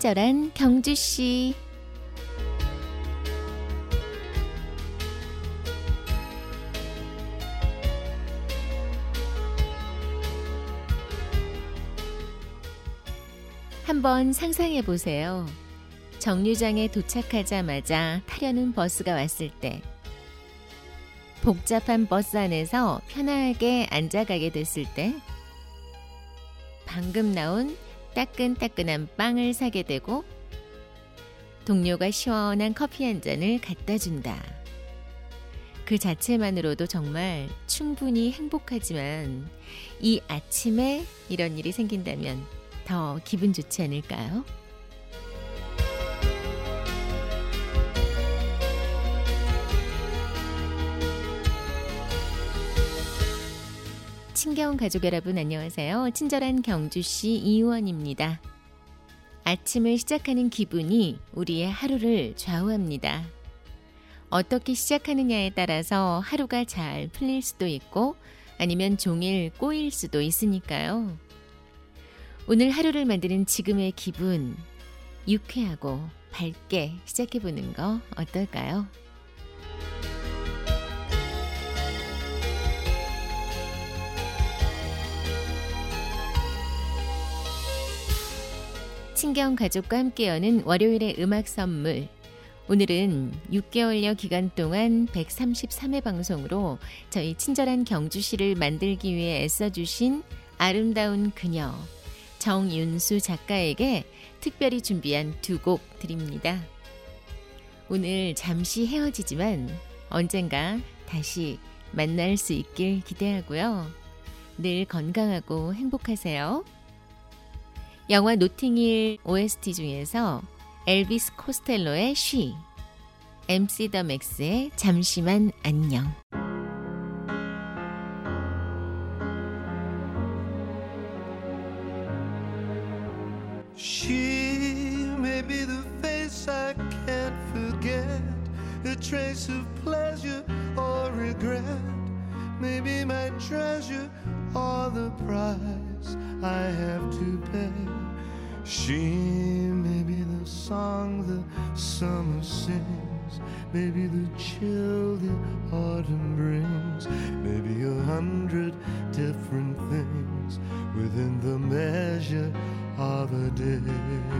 친절한 경주 씨. 한번 상상해 보세요. 정류장에 도착하자마자 타려는 버스가 왔을 때, 복잡한 버스 안에서 편하게 앉아가게 됐을 때, 방금 나온 따끈따끈한 빵을 사게 되고, 동료가 시원한 커피 한 잔을 갖다 준다. 그 자체만으로도 정말 충분히 행복하지만 이 아침에 이런 일이 생긴다면 더 기분 좋지 않을까요? 친겨운 가족 여러분 안녕하세요. 친절한 경주시 이원입니다. 아침을 시작하는 기분이 우리의 하루를 좌우합니다. 어떻게 시작하느냐에 따라서 하루가 잘 풀릴 수도 있고 아니면 종일 꼬일 수도 있으니까요. 오늘 하루를 만드는 지금의 기분, 유쾌하고 밝게 시작해보는 거 어떨까요? 친경 가족과 함께 여는 월요일의 음악 선물. 오늘은 6개월여 기간 동안 133회 방송으로 저희 친절한 경주시를 만들기 위해 애써주신 아름다운 그녀, 정윤수 작가에게 특별히 준비한 두 곡 드립니다. 오늘 잠시 헤어지지만 언젠가 다시 만날 수 있길 기대하고요. 늘 건강하고 행복하세요. 영화 노팅힐 OST 중에서 엘비스 코스텔로의 쉬, MC 더 맥스의 잠시만 안녕. She may be the face I can't forget, a trace of pleasure or regret, maybe my treasure or the price I have to pay. She may be the song the summer sings, maybe the chill the autumn brings, maybe a hundred different things within the measure of a day.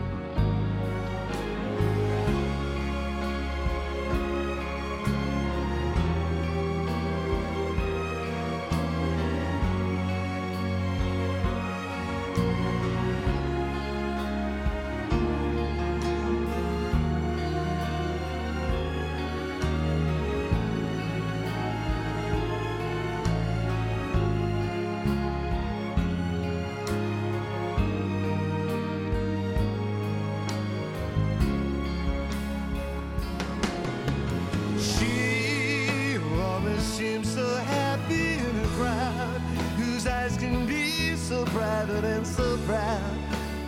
Eyes can be so private and so proud.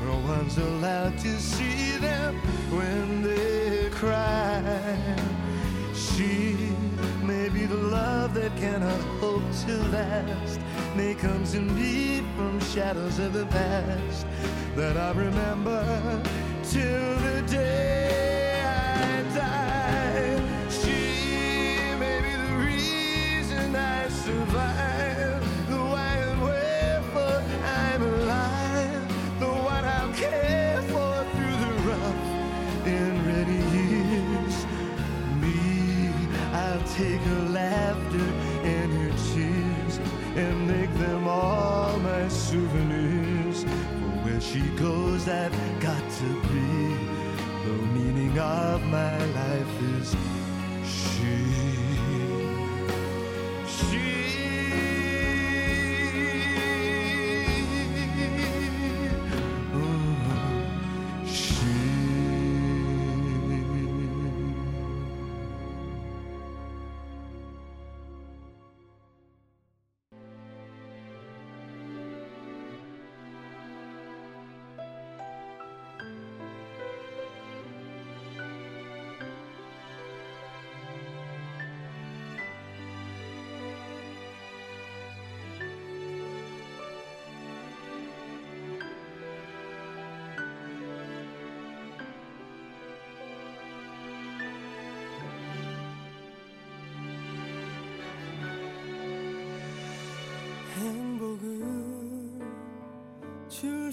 No one's allowed to see them when they cry. She may be the love that cannot hope to last. May come to me from shadows of the past that I remember till the day goes, I've got to be. The meaning of my life is she. She.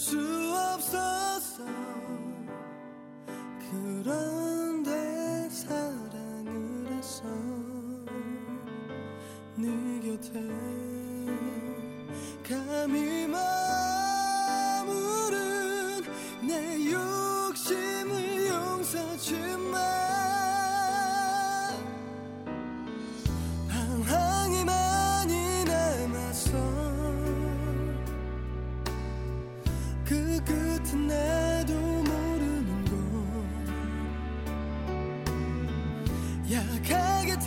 수 없었어 그런데 사랑을 해서 네 곁에 감히 말 끝은 나도 모르는 곳 약하게